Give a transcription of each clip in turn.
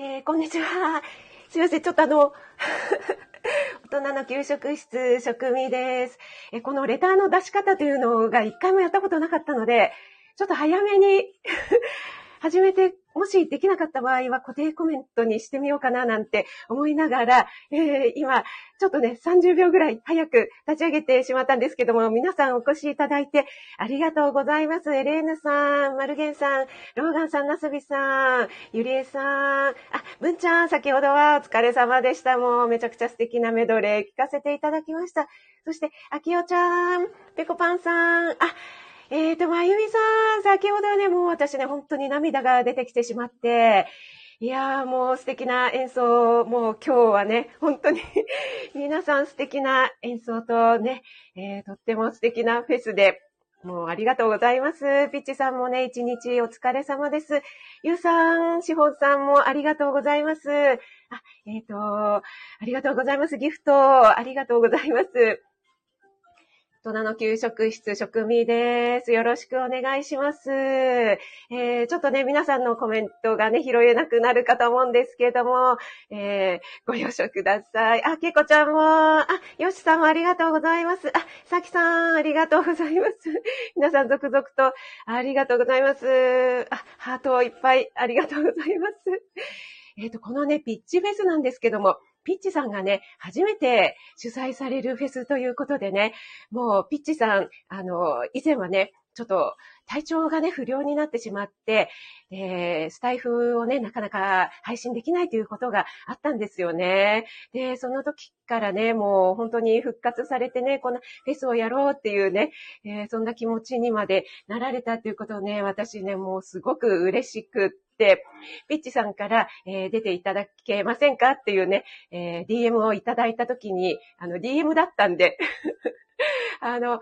ー、こんにちは。すいません、ちょっとあの、大人の給食室職味です。えこのレターの出し方というのが一回もやったことなかったので、ちょっと早めに 始めて、もしできなかった場合は固定コメントにしてみようかななんて思いながら、えー、今、ちょっとね、30秒ぐらい早く立ち上げてしまったんですけども、皆さんお越しいただいてありがとうございます。エレーヌさん、マルゲンさん、ローガンさん、ナスビさん、ゆりえさん、あ、文ちゃん、先ほどはお疲れ様でした。もうめちゃくちゃ素敵なメドレー聞かせていただきました。そして、あきおちゃん、ぺこぱんさん、あ、えっ、ー、と、まゆみさん、先ほどね、もう私ね、本当に涙が出てきてしまって、いやーもう素敵な演奏、もう今日はね、本当に 皆さん素敵な演奏とね、えー、とっても素敵なフェスで、もうありがとうございます。ピッチさんもね、一日お疲れ様です。ゆうさん、しほんさんもありがとうございます。あ、えっ、ー、と、ありがとうございます。ギフト、ありがとうございます。大人の給食室職味です。よろしくお願いします。えー、ちょっとね、皆さんのコメントがね、拾えなくなるかと思うんですけれども、えー、ご了承ください。あ、けこちゃんも、あ、よしさんもありがとうございます。あ、さきさん、ありがとうございます。皆さん続々とありがとうございます。あ、ハートをいっぱいありがとうございます。えっ、ー、と、このね、ピッチフェスなんですけども、ピッチさんがね、初めて主催されるフェスということでね、もうピッチさん、あの、以前はね、ちょっと体調がね、不良になってしまって、で、スタイフをね、なかなか配信できないということがあったんですよね。で、その時からね、もう本当に復活されてね、このフェスをやろうっていうね、えー、そんな気持ちにまでなられたっていうことをね、私ね、もうすごく嬉しくっ、ピッチさんから、えー、出ていただけませんかっていうね、えー、DM をいただいたときに、あの、DM だったんで あの、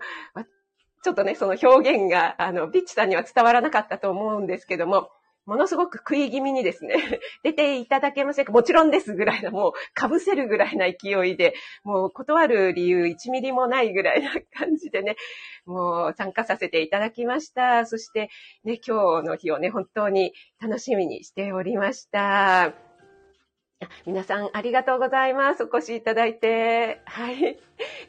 ちょっとね、その表現が、あの、ピッチさんには伝わらなかったと思うんですけども、ものすごく食い気味にですね、出ていただけませんか？もちろんですぐらいの、もう被せるぐらいな勢いで、もう断る理由1ミリもないぐらいな感じでね、もう参加させていただきました。そしてね、今日の日をね、本当に楽しみにしておりました。皆さんありがとうございます。お越しいただいて。はい。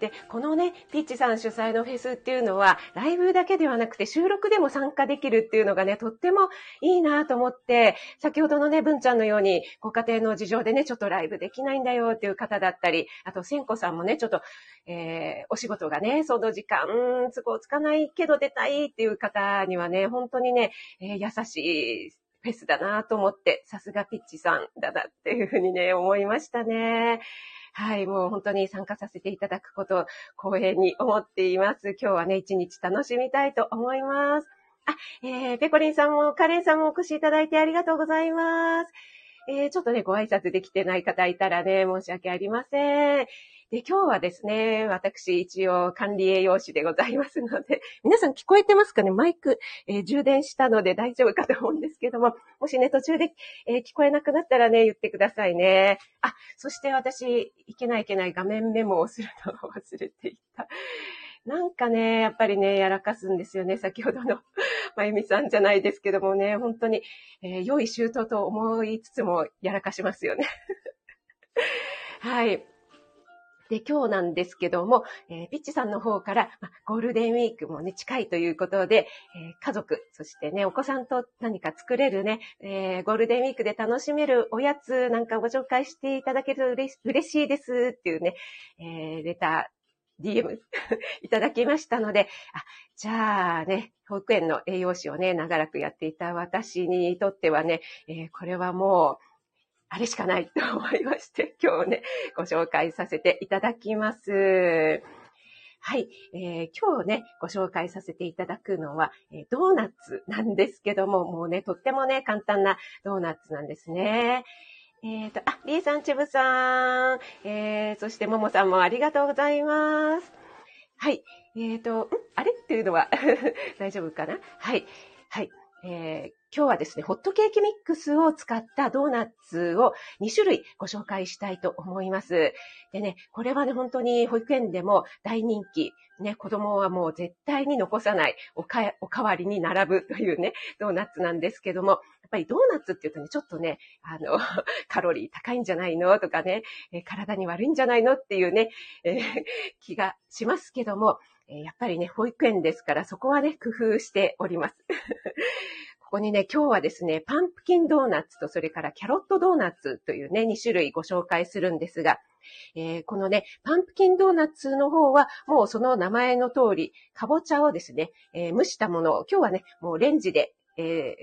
で、このね、ピッチさん主催のフェスっていうのは、ライブだけではなくて収録でも参加できるっていうのがね、とってもいいなと思って、先ほどのね、文ちゃんのように、ご家庭の事情でね、ちょっとライブできないんだよっていう方だったり、あと、千子さんもね、ちょっと、えー、お仕事がね、その時間、都合つかないけど出たいっていう方にはね、本当にね、えー、優しいフェスだなと思って、さすがピッチさんだなっていうふうにね、思いましたね。はい、もう本当に参加させていただくことを光栄に思っています。今日はね、一日楽しみたいと思います。あ、えー、ペコリンさんもカレンさんもお越しいただいてありがとうございます。えー、ちょっとね、ご挨拶できてない方いたらね、申し訳ありません。で、今日はですね、私一応管理栄養士でございますので、皆さん聞こえてますかね？マイク、えー、充電したので大丈夫かと思うんですけども、もしね、途中で、えー、聞こえなくなったらね、言ってくださいね。あ、そして私、いけないいけない画面メモをするのを忘れていた。なんかね、やっぱりね、やらかすんですよね。先ほどの まゆみさんじゃないですけどもね、本当に、えー、良い周到と思いつつもやらかしますよね。はい。で、今日なんですけども、えー、ピッチさんの方から、まゴールデンウィークもね、近いということで、えー、家族、そしてね、お子さんと何か作れるね、えー、ゴールデンウィークで楽しめるおやつなんかご紹介していただけると嬉しいですっていうね、えレター、DM いただきましたので、あ、じゃあね、保育園の栄養士をね、長らくやっていた私にとってはね、えこれはもう、あれしかないと思いまして、今日ね、ご紹介させていただきます。はい、えー、今日ね、ご紹介させていただくのは、えー、ドーナツなんですけども、もうね、とってもね、簡単なドーナツなんですね。えっ、ー、と、あ、リーさん、チブさん、えー、そしてももさんもありがとうございます。はい、えっ、ー、と、ん？あれ？っていうのは 大丈夫かな？はい。はい。えー、今日はですね、ホットケーキミックスを使ったドーナツを2種類ご紹介したいと思います。でね、これはね、本当に保育園でも大人気。ね、子供はもう絶対に残さないおかおかわりに並ぶというね、ドーナツなんですけども、やっぱりドーナツって言うとね、ちょっとね、あの、カロリー高いんじゃないのとかね、体に悪いんじゃないのっていうね、えー、気がしますけども、やっぱりね、保育園ですからそこはね、工夫しております。ここにね、今日はですね、パンプキンドーナツとそれからキャロットドーナツというね、2種類ご紹介するんですが、えー、このね、パンプキンドーナツの方は、もうその名前の通り、かぼちゃをですね、えー、蒸したものを、今日はね、もうレンジで、えー、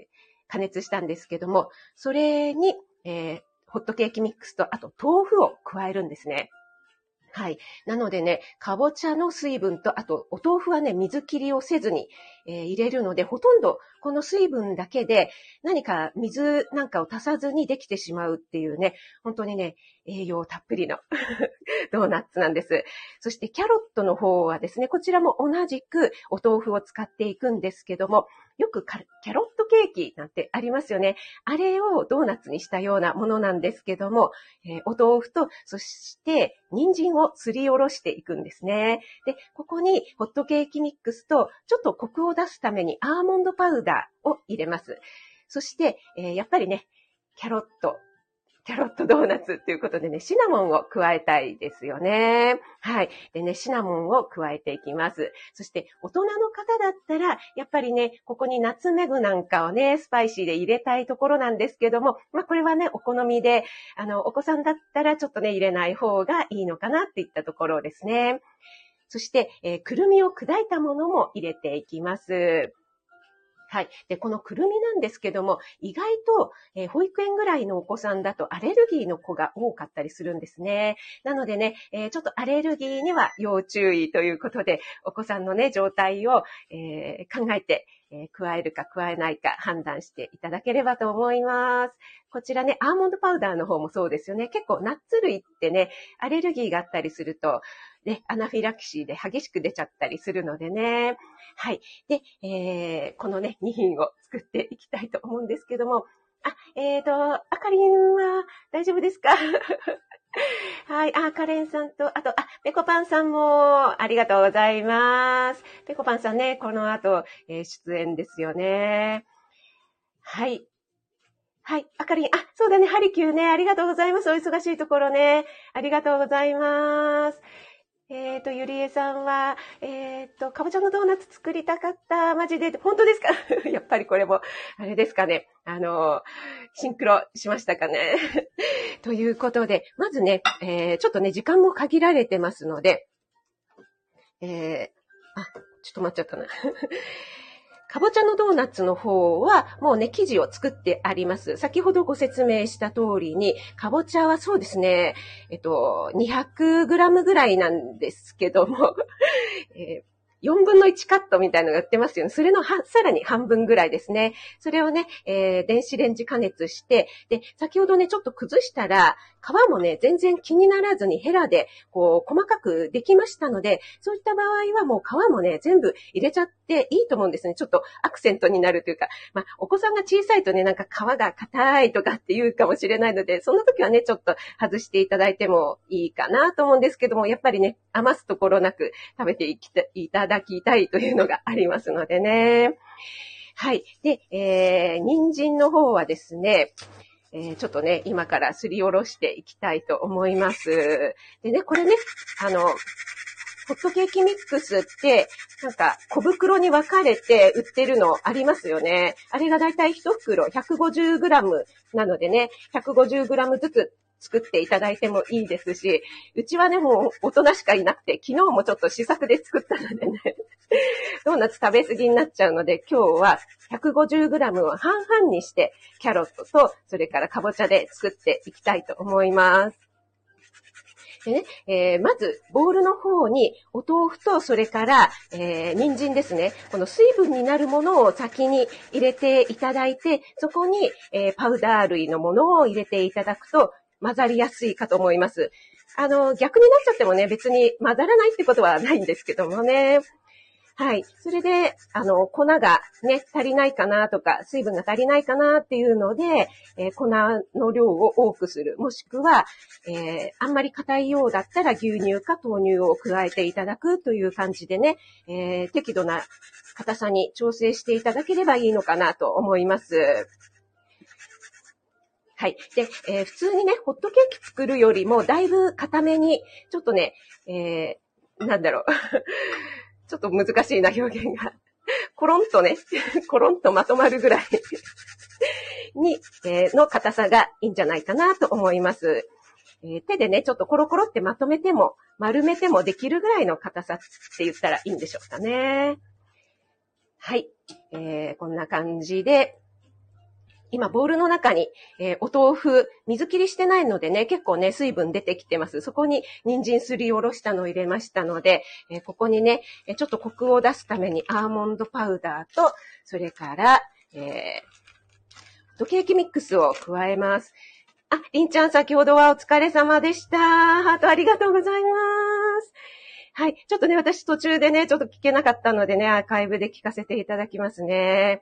加熱したんですけども、それに、えホットケーキミックスと、あと豆腐を加えるんですね。はい。なのでね、かぼちゃの水分と、あとお豆腐はね、水切りをせずに、えー、入れるので、ほとんどこの水分だけで何か水なんかを足さずにできてしまうっていうね、本当にね、栄養たっぷりの ドーナツなんです。そしてキャロットの方はですね、こちらも同じくお豆腐を使っていくんですけども、よくキャロットケーキなんてありますよね。あれをドーナツにしたようなものなんですけども、えー、お豆腐と、そして人参をすりおろしていくんですね。で、ここにホットケーキミックスと、ちょっとコクを出すためにアーモンドパウダーを入れます。そして、えー、やっぱりね、キャロット、キャロットドーナツっていうことでね、シナモンを加えたいですよね。はい。でね、シナモンを加えていきます。そして、大人の方だったら、やっぱりね、ここにナツメグなんかをね、スパイシーで入れたいところなんですけども、まあ、これはね、お好みで、あの、お子さんだったらちょっとね、入れない方がいいのかなっていったところですね。そして、えー、くるみを砕いたものも入れていきます。はい。で、このくるみなんですけども、意外と、えー、保育園ぐらいのお子さんだとアレルギーの子が多かったりするんですね。なのでね、えー、ちょっとアレルギーには要注意ということで、お子さんのね、状態を、えー、考えて、え加えるか加えないか判断していただければと思います。こちらね、アーモンドパウダーの方もそうですよね。結構ナッツ類ってね、アレルギーがあったりすると、ね、アナフィラキシーで激しく出ちゃったりするのでね。はい。で、えー、このね、2品を作っていきたいと思うんですけども、あ、えーと、あかりんは大丈夫ですか？はい。あ、カレンさんと、あと、あ、ペコパンさんも、ありがとうございます。ペコパンさんね、この後、えー、出演ですよね。はい。はい。あかりん、あ、そうだね、ハリキューね、ありがとうございます。お忙しいところね。ありがとうございます。えっ、ー、と、ゆりえさんは、えっ、ー、と、かぼちゃのドーナツ作りたかった。マジで。本当ですか？やっぱりこれも、あれですかね。あの、シンクロしましたかね。ということで、まずね、えー、ちょっとね、時間も限られてますので、えー、あ、ちょっと待っちゃったな。かぼちゃのドーナツの方は、もうね、生地を作ってあります。先ほどご説明した通りに、かぼちゃはそうですね、えっと、200g ぐらいなんですけども、えー4分の1カットみたいなのが売ってますよね。それのさらに半分ぐらいですね。それをね、えー、電子レンジ加熱して、で、先ほどね、ちょっと崩したら、皮もね、全然気にならずにヘラで、こう、細かくできましたので、そういった場合はもう皮もね、全部入れちゃっていいと思うんですね。ちょっとアクセントになるというか、まあ、お子さんが小さいとね、なんか皮が硬いとかって言うかもしれないので、その時はね、ちょっと外していただいてもいいかなと思うんですけども、やっぱりね、余すところなく食べていきたいただきたいというのがありますのでね。はい。で、えー、人参の方はですね、えー、ちょっとね、今からすりおろしていきたいと思います。でね、これね、あの、ホットケーキミックスって、なんか小袋に分かれて売ってるのありますよね。あれがだいたい1袋 150g なのでね、150g ずつ作っていただいてもいいですし、うちはね、もう大人しかいなくて、昨日もちょっと試作で作ったのでね、ドーナツ食べ過ぎになっちゃうので、今日は 150g を半々にして、キャロットと、それからかぼちゃで作っていきたいと思います。でね、えー、まず、ボウルの方に、お豆腐と、それから、えー、人参ですね。この水分になるものを先に入れていただいて、そこに、えー、パウダー類のものを入れていただくと、混ざりやすいかと思います。あの、逆になっちゃってもね、別に混ざらないってことはないんですけどもね。はい。それで、あの、粉がね、足りないかなとか、水分が足りないかなっていうので、えー、粉の量を多くする。もしくは、えー、あんまり硬いようだったら牛乳か豆乳を加えていただくという感じでね、えー、適度な硬さに調整していただければいいのかなと思います。はい。で、えー、普通にね、ホットケーキ作るよりも、だいぶ硬めに、ちょっとね、えー、なんだろう。ちょっと難しいな、表現が。コロンとね、コロンとまとまるぐらい に、えー、の硬さがいいんじゃないかなと思います。えー、手でね、ちょっとコロコロってまとめても、丸めてもできるぐらいの硬さって言ったらいいんでしょうかね。はい。えー、こんな感じで、今、ボウルの中に、えー、お豆腐、水切りしてないのでね、結構ね、水分出てきてます。そこに人参すりおろしたのを入れましたので、えー、ここにねえ、ちょっとコクを出すためにアーモンドパウダーと、それから、えー、ホットケーキミックスを加えます。あ、りんちゃん先ほどはお疲れ様でした。ハートありがとうございます。はい。ちょっとね、私途中でね、ちょっと聞けなかったのでね、アーカイブで聞かせていただきますね。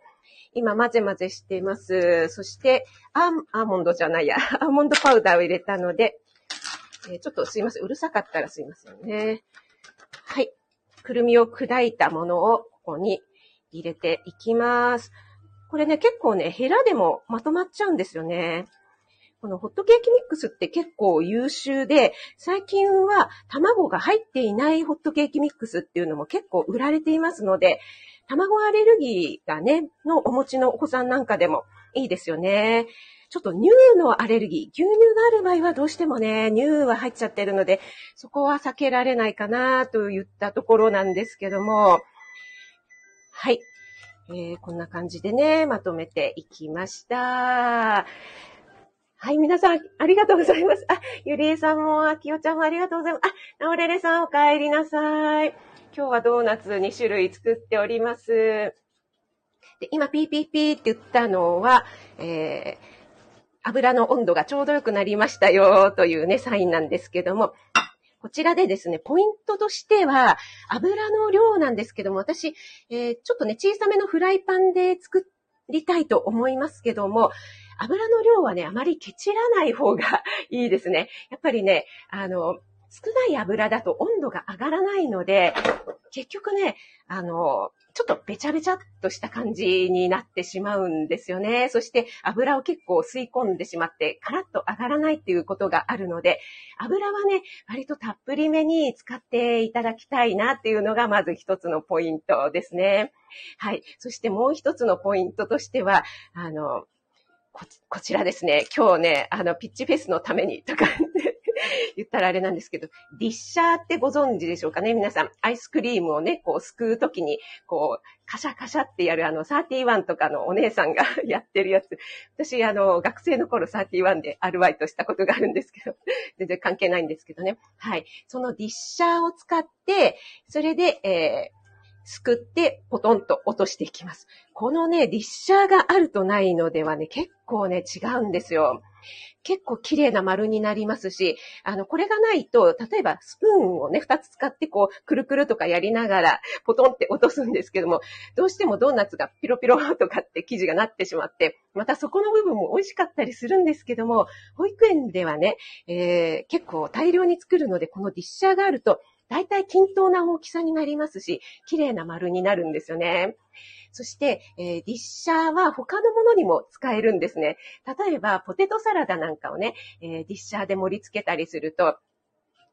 今混ぜ混ぜしています。そして、アーアーモンドじゃないや、アーモンドパウダーを入れたので、え、ちょっとすいません。うるさかったらすいませんね。はい。くるみを砕いたものをここに入れていきます。これね、結構ね、ヘラでもまとまっちゃうんですよね。このホットケーキミックスって結構優秀で、最近は卵が入っていないホットケーキミックスっていうのも結構売られていますので、卵アレルギーがね、のお持ちのお子さんなんかでもいいですよね。ちょっと乳のアレルギー、牛乳がある場合はどうしてもね、乳は入っちゃってるので、そこは避けられないかなといったところなんですけども、はい。えー、こんな感じでね、まとめていきました。はい、皆さん、ありがとうございます。あ、ゆりえさんも、あきおちゃんもありがとうございます。あ、なおれれさん、お帰りなさい。今日はドーナツ2種類作っております。で今、ピーピーピーって言ったのは、えー、油の温度がちょうど良くなりましたよというね、サインなんですけども、こちらでですね、ポイントとしては、油の量なんですけども、私、えー、ちょっとね、小さめのフライパンで作りたいと思いますけども、油の量はね、あまりケチらない方が いいですね。やっぱりね、あの、少ない油だと温度が上がらないので、結局ね、あの、ちょっとべちゃべちゃっとした感じになってしまうんですよね。そして油を結構吸い込んでしまって、カラッと上がらないっていうことがあるので、油はね、割とたっぷりめに使っていただきたいなっていうのがまず一つのポイントですね。はい。そしてもう一つのポイントとしては、あの、ここちらですね、今日ね、あの、ピッチフェスのためにとか 言ったらあれなんですけど、ディッシャーってご存知でしょうかね？皆さん。アイスクリームをね、こう、すくうときに、こう、カシャカシャってやるあの、31とかのお姉さんが やってるやつ。私、あの、学生の頃31でアルバイトしたことがあるんですけど、全然関係ないんですけどね。はい。そのディッシャーを使って、それで、えー、すくってポトンと落としていきます。このね、ディッシャーがあるとないのではね、結構ね、違うんですよ。結構綺麗な丸になりますし、あの、これがないと、例えばスプーンをね、二つ使ってこう、くるくるとかやりながら、ポトンって落とすんですけども、どうしてもドーナツがピロピロとかって生地がなってしまって、またそこの部分も美味しかったりするんですけども、保育園ではね、えー、結構大量に作るので、このディッシャーがあると、大体均等な大きさになりますし、綺麗な丸になるんですよね。そして、えー、ディッシャーは他のものにも使えるんですね。例えば、ポテトサラダなんかをね、えー、ディッシャーで盛り付けたりすると、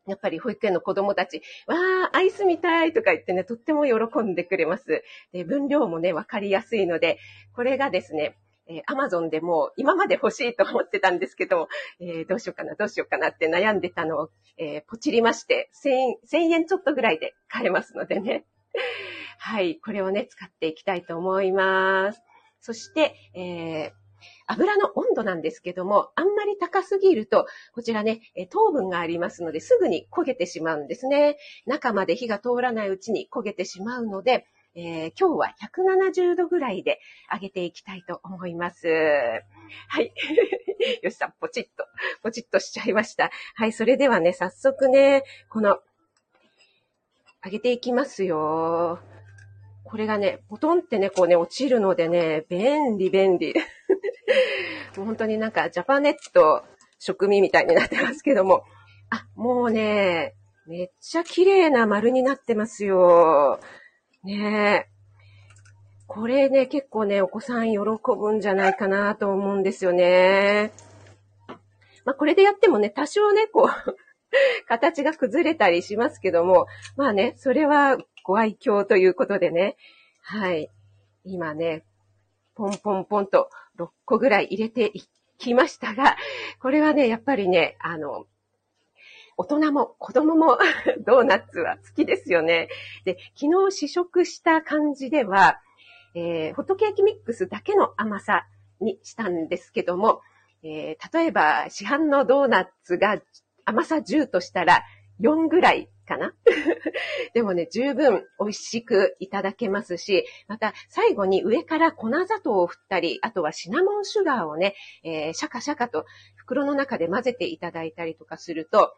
やっぱり保育園の子供たち、わー、アイスみたいとか言ってね、とっても喜んでくれます。で分量もね、わかりやすいので、これがですね、えー、アマゾンでも今まで欲しいと思ってたんですけど、えー、どうしようかな、どうしようかなって悩んでたのを、えー、ポチりまして、1000, 円1000円ちょっとぐらいで買えますのでね。はい、これをね、使っていきたいと思います。そして、えー、油の温度なんですけども、あんまり高すぎると、こちらね、糖分がありますので、すぐに焦げてしまうんですね。中まで火が通らないうちに焦げてしまうので、えー、今日は170度ぐらいで揚げていきたいと思います。はい。よしさん、ポチッと、ポチッとしちゃいました。はい、それではね、早速ね、この、揚げていきますよ。これがね、ポトンってね、こうね、落ちるのでね、便利便利。もう本当になんかジャパネット食味みたいになってますけども。あ、もうね、めっちゃ綺麗な丸になってますよ。ねえ。これね、結構ね、お子さん喜ぶんじゃないかなと思うんですよね。まあ、これでやってもね、多少ね、こう 形が崩れたりしますけども、まあね、それはご愛嬌ということでね。はい。今ね、ポンポンポンと6個ぐらい入れていきましたが、これはね、やっぱりね、あの、大人も子供も ドーナツは好きですよね。で、昨日試食した感じでは、えー、ホットケーキミックスだけの甘さにしたんですけども、えー、例えば市販のドーナツが甘さ10としたら4ぐらいかな？でもね、十分美味しくいただけますし、また最後に上から粉砂糖を振ったり、あとはシナモンシュガーをね、えー、シャカシャカと袋の中で混ぜていただいたりとかすると、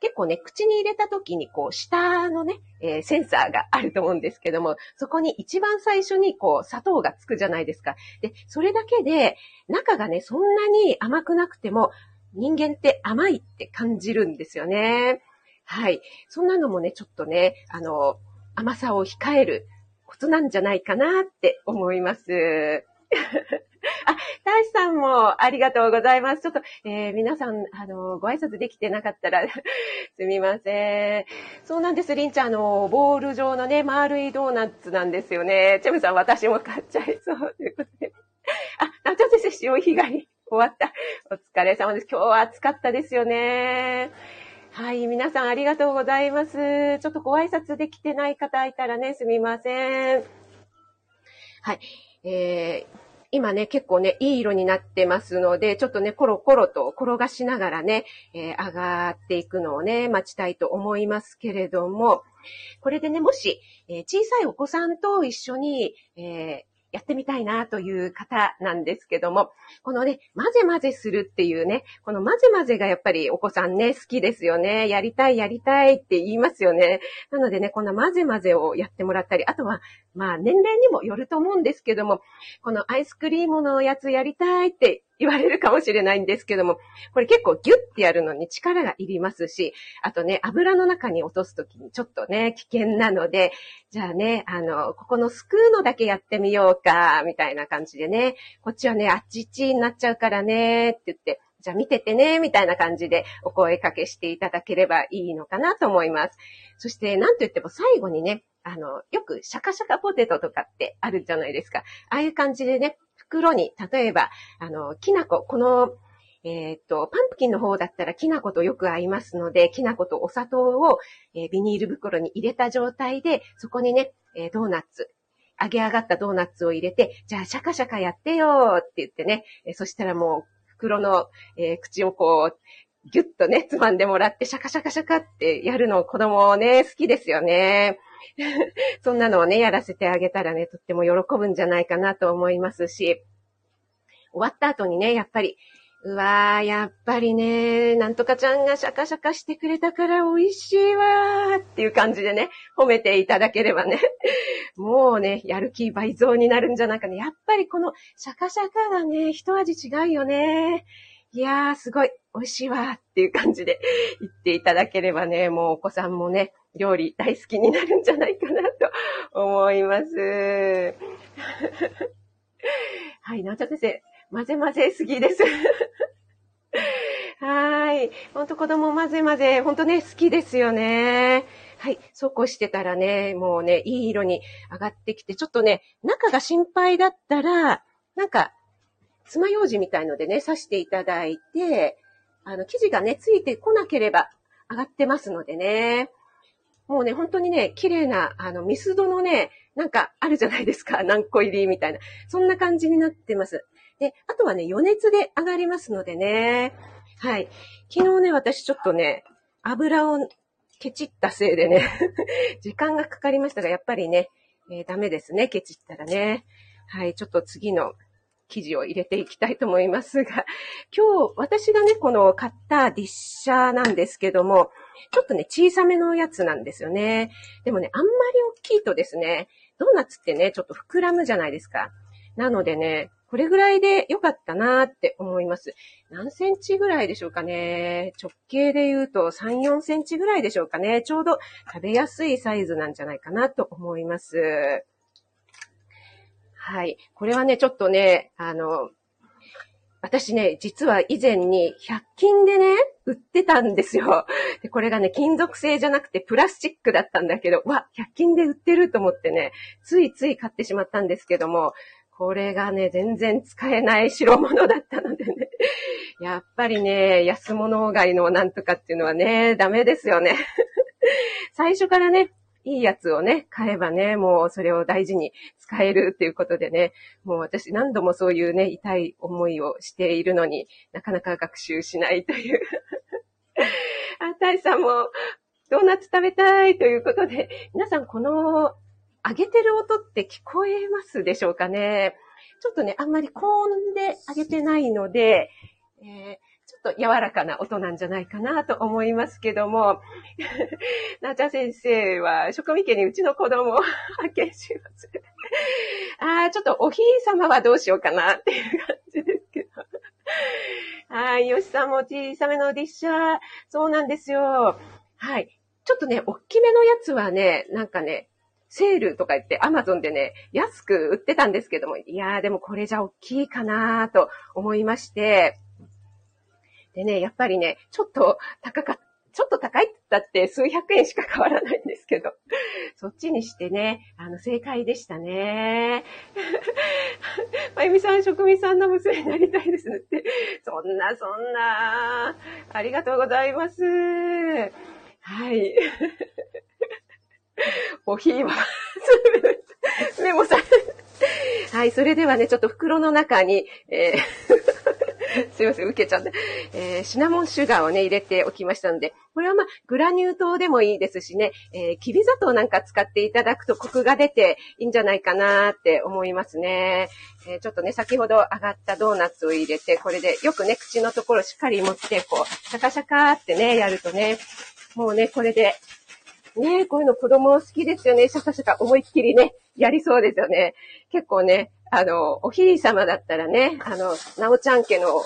結構ね、口に入れた時に、こう、下のね、えー、センサーがあると思うんですけども、そこに一番最初に、こう、砂糖がつくじゃないですか。で、それだけで、中がね、そんなに甘くなくても、人間って甘いって感じるんですよね。はい。そんなのもね、ちょっとね、あの、甘さを控えるコツなんじゃないかなって思います。あ、大志さんもありがとうございます。ちょっと、えー、皆さん、あの、ご挨拶できてなかったら すみません。そうなんです、りんちゃん、あの、ボール状のね、丸いドーナツなんですよね。チェムさん、私も買っちゃいそう。ということで。あ、夏先生、潮干狩り終わった。お疲れ様です。今日は暑かったですよね。はい、皆さんありがとうございます。ちょっとご挨拶できてない方いたらね、すみません。はい。えー今ね、結構ね、いい色になってますので、ちょっとね、コロコロと転がしながらね、えー、上がっていくのをね、待ちたいと思いますけれども、これでね、もし、えー、小さいお子さんと一緒に、えーやってみたいなという方なんですけども、このね、混ぜ混ぜするっていうね、この混ぜ混ぜがやっぱりお子さんね、好きですよね。やりたいやりたいって言いますよね。なのでね、この混ぜ混ぜをやってもらったり、あとは、まあ年齢にもよると思うんですけども、このアイスクリームのやつやりたいって言われるかもしれないんですけども、これ結構ギュッてやるのに力がいりますし、あとね、油の中に落とすときにちょっとね、危険なので、じゃあね、あの、ここのすくうのだけやってみようか、みたいな感じでね、こっちはね、あっちっちになっちゃうからね、って言って、じゃあ見ててね、みたいな感じでお声かけしていただければいいのかなと思います。そして、なんと言っても最後にね、あの、よくシャカシャカポテトとかってあるじゃないですか。ああいう感じでね、袋に、例えば、あの、きな粉、この、えっ、と、パンプキンの方だったらきな粉とよく合いますので、きな粉とお砂糖を、えー、ビニール袋に入れた状態で、そこにね、えー、ドーナツ、揚げ上がったドーナツを入れて、じゃあシャカシャカやってよって言ってね、えー、そしたらもう袋の、え口をこう、ギュッとね、つまんでもらって、シャカシャカシャカってやるの子供ね、好きですよね。そんなのをね、やらせてあげたらね、とっても喜ぶんじゃないかなと思いますし、終わった後にね、やっぱり、うわー、やっぱりね、なんとかちゃんがシャカシャカしてくれたから美味しいわーっていう感じでね、褒めていただければね、もうね、やる気倍増になるんじゃないかね。やっぱりこのシャカシャカがね、一味違うよね。いやー、すごい、美味しいわっていう感じで言っていただければね、もうお子さんもね、料理大好きになるんじゃないかなと思います。はい、なおちゃ先生、混ぜ混ぜすぎです。はい。ほんと子供混ぜ混ぜ、ほんとね、好きですよね。はい。そうこうしてたらね、もうね、いい色に上がってきて、ちょっとね、中が心配だったら、なんか、爪楊枝みたいのでね、刺していただいて、あの、生地がね、ついてこなければ上がってますのでね。もうね、本当にね、綺麗な、あの、ミスドのね、なんかあるじゃないですか。何個入りみたいな。そんな感じになってます。で、あとはね、余熱で上がりますのでね。はい。昨日ね、私ちょっとね、油をケチったせいでね 時間がかかりましたが、やっぱりね、えー、ダメですね、ケチったらね。はい、ちょっと次の生地を入れていきたいと思いますが、今日私がね、この買ったディッシャーなんですけども、ちょっとね、小さめのやつなんですよね。でもね、あんまり大きいとですね、ドーナツってね、ちょっと膨らむじゃないですか。なのでね、これぐらいで良かったなーって思います。何センチぐらいでしょうかね。直径で言うと3、4センチぐらいでしょうかね。ちょうど食べやすいサイズなんじゃないかなと思います。はい。これはね、ちょっとね、あの、私ね、実は以前に100均でね、売ってたんですよ。でこれがね、金属製じゃなくてプラスチックだったんだけど、わ、100均で売ってると思ってね、ついつい買ってしまったんですけども、これがね、全然使えない代物だったのでね。やっぱりね、安物買いのなんとかっていうのはね、ダメですよね。最初からね、いいやつをね、買えばね、もうそれを大事に使えるっていうことでね、もう私何度もそういうね、痛い思いをしているのになかなか学習しないという。あ、タイさんもドーナツ食べたいということで、皆さんこの上げてる音って聞こえますでしょうかね？ちょっとね、あんまり高音で上げてないので、えー、ちょっと柔らかな音なんじゃないかなと思いますけども、なちゃん先生は、職味家にうちの子供を派遣します。ああ、ちょっとおひい様はどうしようかなっていう感じですけど。はい、よしさんも小さめのディッシャー。そうなんですよ。はい。ちょっとね、おっきめのやつはね、なんかね、セールとか言ってアマゾンでね、安く売ってたんですけども、いやーでもこれじゃ大きいかなと思いまして、でね、やっぱりね、ちょっと高かった。ちょっと高いって言ったって数百円しか変わらないんですけど、そっちにしてね、あの、正解でしたね。まゆみさん、職味さんの娘になりたいですって。そんな、そんな。ありがとうございます。はい。おひは、メモさん。はい、それではね、ちょっと袋の中に、えー、すいません、受けちゃった。えー、シナモンシュガーをね、入れておきましたので、これはまあ、グラニュー糖でもいいですしね、えー、きび砂糖なんか使っていただくとコクが出ていいんじゃないかなって思いますね。えー、ちょっとね、先ほど上がったドーナツを入れて、これでよくね、口のところしっかり持って、こう、シャカシャカってね、やるとね、もうね、これでねこういうの子供好きですよね。シャカシャカ思いっきりね、やりそうですよね。結構ね、あの、おひい様だったらね、あの、なおちゃん家の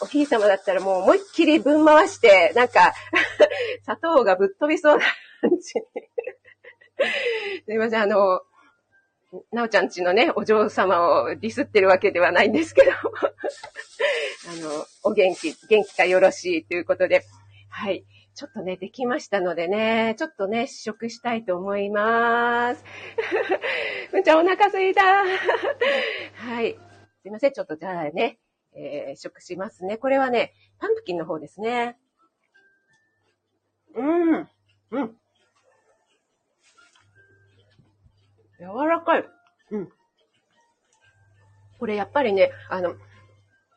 おひい様だったらもう思いっきりぶん回して、なんか 砂糖がぶっ飛びそうな感じ。すいません、あの、なおちゃんちのね、お嬢様をディスってるわけではないんですけど あの、お元気、元気かよろしいということで、はい。ちょっとね、できましたのでね、ちょっとね、試食したいと思います。むちゃお腹すいた。はい。すいません、ちょっとじゃあね、えー、食しますね。これはね、パンプキンの方ですね。うん。うん。柔らかい。うん。これやっぱりね、あの、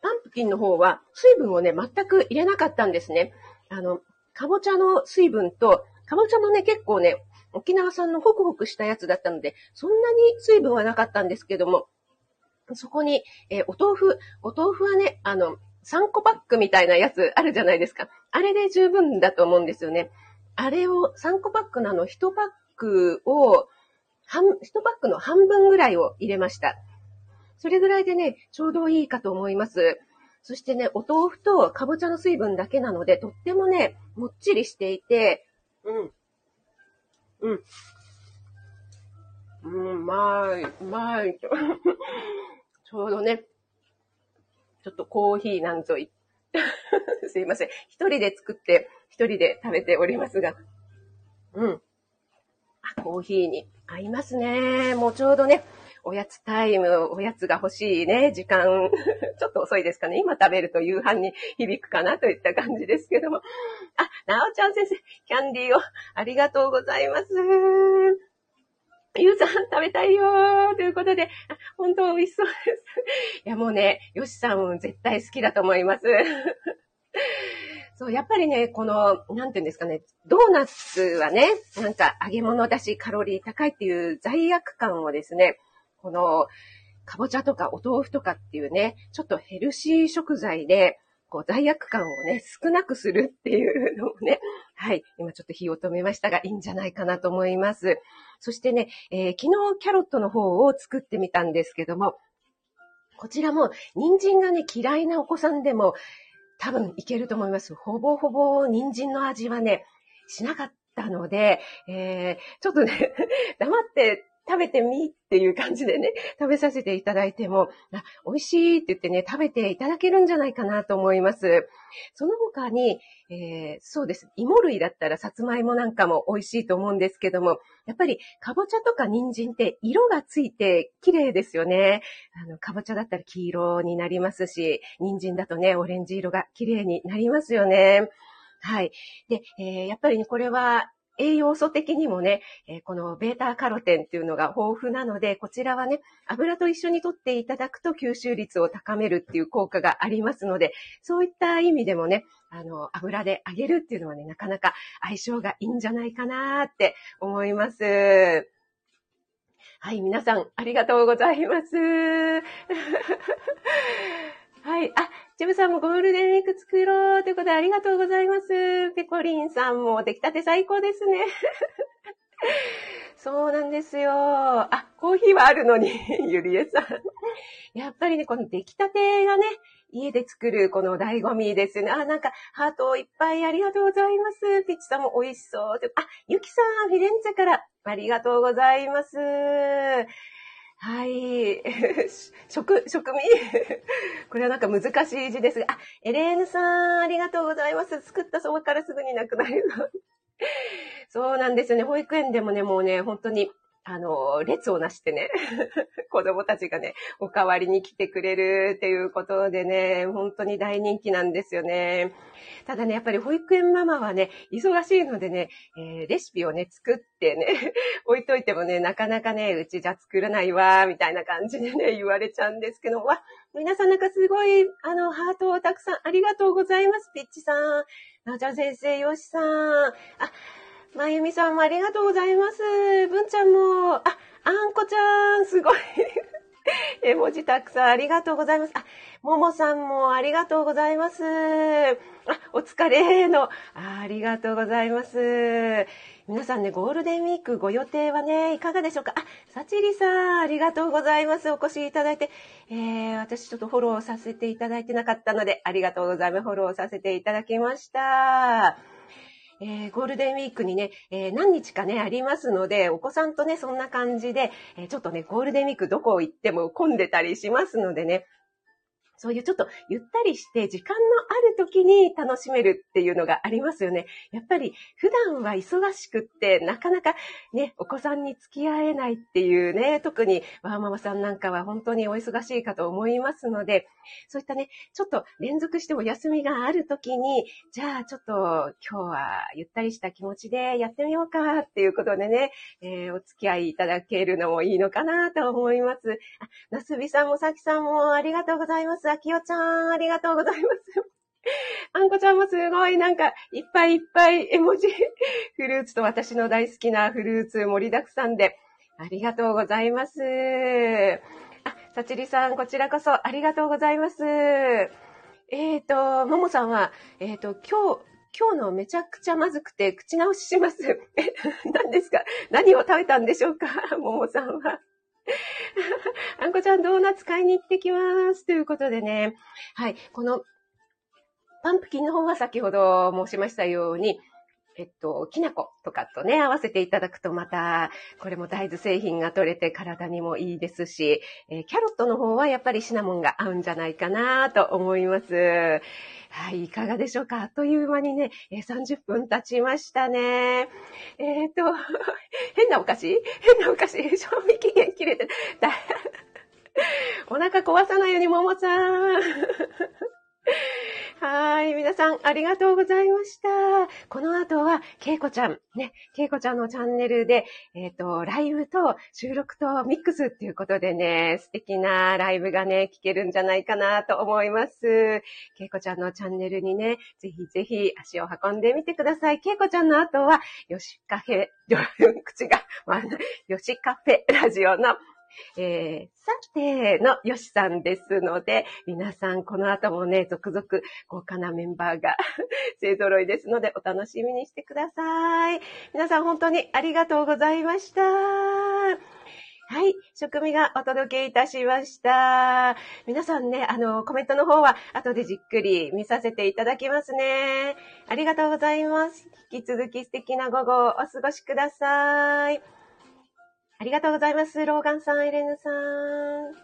パンプキンの方は水分をね、全く入れなかったんですね。あの、かぼちゃの水分と、かぼちゃもね、結構ね、沖縄産のホクホクしたやつだったので、そんなに水分はなかったんですけども、そこに、えー、お豆腐、お豆腐はね、あの、3個パックみたいなやつあるじゃないですか。あれで十分だと思うんですよね。あれを、3個パックのあの、1パックを、半、1パックの半分ぐらいを入れました。それぐらいでね、ちょうどいいかと思います。そしてね、お豆腐とかぼちゃの水分だけなので、とってもね、もっちりしていて、うん。うん。うん、まい、うまい。ちょうどね、ちょっとコーヒーなんぞい。すいません。一人で作って、一人で食べておりますが。うん。あ、コーヒーに合いますね。もうちょうどね、おやつタイム、おやつが欲しいね、時間、ちょっと遅いですかね。今食べると夕飯に響くかなといった感じですけども。あ、なおちゃん先生、キャンディーをありがとうございます。ゆうさん食べたいよーということで、本当美味しそうです。いやもうね、よしさん絶対好きだと思います。そう、やっぱりね、この、なんていうんですかね、ドーナツはね、なんか揚げ物だしカロリー高いっていう罪悪感をですね、この、かぼちゃとかお豆腐とかっていうね、ちょっとヘルシー食材で、こう罪悪感をね、少なくするっていうのをね、はい。今ちょっと火を止めましたが、いいんじゃないかなと思います。そしてね、えー、昨日キャロットの方を作ってみたんですけども、こちらも人参がね、嫌いなお子さんでも多分いけると思います。ほぼほぼ人参の味はね、しなかったので、えー、ちょっとね、黙って食べてみっていう感じでね、食べさせていただいても、あ美味しいって言ってね、食べていただけるんじゃないかなと思います。その他に、えー、そうです。芋類だったらさつまいもなんかも美味しいと思うんですけども、やっぱりかぼちゃとか人参って色がついて綺麗ですよね。あの、かぼちゃだったら黄色になりますし、人参だとね、オレンジ色が綺麗になりますよね。はい。で、えー、やっぱりね、これは栄養素的にもね、えこのベータカロテンっていうのが豊富なので、こちらはね、油と一緒に取っていただくと吸収率を高めるっていう効果がありますので、そういった意味でもね、あの、油で揚げるっていうのはね、なかなか相性がいいんじゃないかなって思います。はい、皆さん、ありがとうございます。はい。あ、ジェムさんもゴールデンウィーク作ろうということでありがとうございます。ペコリンさんも出来たて最高ですね。そうなんですよ。あ、コーヒーはあるのに、ゆりえさん。やっぱりね、この出来たてがね、家で作るこの醍醐味ですよね。あ、なんか、ハートいっぱいありがとうございます。ピッチさんも美味しそう。あ、ゆきさん、フィレンツェからありがとうございます。はい。食、食味 これはなんか難しい字ですが、あ、エレーヌさん、ありがとうございます。作ったそばからすぐになくなる。そうなんですよね。保育園でもね、もうね、本当にあの、列をなしてね、子供たちがね、お代わりに来てくれるっていうことでね、本当に大人気なんですよね。ただね、やっぱり保育園ママはね、忙しいのでね、えー、レシピをね、作ってね、置いといてもね、なかなかね、うちじゃ作らないわ、みたいな感じでね、言われちゃうんですけど、わ、皆さんなんかすごい、あの、ハートをたくさんありがとうございます、ピッチさん。なおちゃん先生、よしさん。あ、まゆみさんもありがとうございます。ぶんちゃんも、あ、あんこちゃん、すごい。絵文字たくさんありがとうございます。あ、ももさんもありがとうございます。あ、お疲れのあ。ありがとうございます。皆さんね、ゴールデンウィークご予定はね、いかがでしょうか？あ、さちりさん、ありがとうございます。お越しいただいて。えー、私ちょっとフォローさせていただいてなかったので、ありがとうございます。フォローさせていただきました。えー、ゴールデンウィークにね、えー、何日かね、ありますので、お子さんとね、そんな感じで、えー、ちょっとね、ゴールデンウィークどこ行っても混んでたりしますのでね、そういうちょっとゆったりして時間のある時に楽しめるっていうのがありますよね。やっぱり普段は忙しくってなかなかね、お子さんに付き合えないっていうね、特にワーママさんなんかは本当にお忙しいかと思いますので、そういったね、ちょっと連続してお休みがある時に、じゃあちょっと今日はゆったりした気持ちでやってみようかっていうことでね、えー、お付き合いいただけるのもいいのかなと思います。あ、なすびさんもさきさんもありがとうございます。あきよちゃん、ありがとうございます。あんこちゃんもすごいなんかいっぱいいっぱい絵文字、フルーツと私の大好きなフルーツ盛りだくさんで、ありがとうございます。あ、さちりさん、こちらこそありがとうございます。えっ、ー、と、ももさんは、えっ、ー、と、今日、今日のめちゃくちゃまずくて口直しします。え、何ですか？何を食べたんでしょうか？ももさんは。あんこちゃんドーナツ買いに行ってきます。ということでね。はい。このパンプキンの方は先ほど申しましたように、えっと、きな粉とかとね、合わせていただくとまた、これも大豆製品が取れて体にもいいですし、えー、キャロットの方はやっぱりシナモンが合うんじゃないかなと思います。はい、いかがでしょうかあっという間にね、えー、30分経ちましたね。えー、っと、変なお菓子変なお菓子賞味期限切れて、お腹壊さないように、ももちゃん。はい。皆さん、ありがとうございました。この後は、けいこちゃん、ね、けいこちゃんのチャンネルで、えっ、ー、と、ライブと収録とミックスっていうことでね、素敵なライブがね、聞けるんじゃないかなと思います。けいこちゃんのチャンネルにね、ぜひぜひ足を運んでみてください。けいこちゃんの後は、よしカフェ、口が、まあ、よしカフェラジオのえー、さてのよしさんですので、皆さんこの後もね、続々豪華なメンバーが 勢揃いですので、お楽しみにしてください。皆さん本当にありがとうございました。はい。食味がお届けいたしました。皆さんね、あの、コメントの方は後でじっくり見させていただきますね。ありがとうございます。引き続き素敵な午後をお過ごしください。ありがとうございます。ローガンさん、エレヌさん。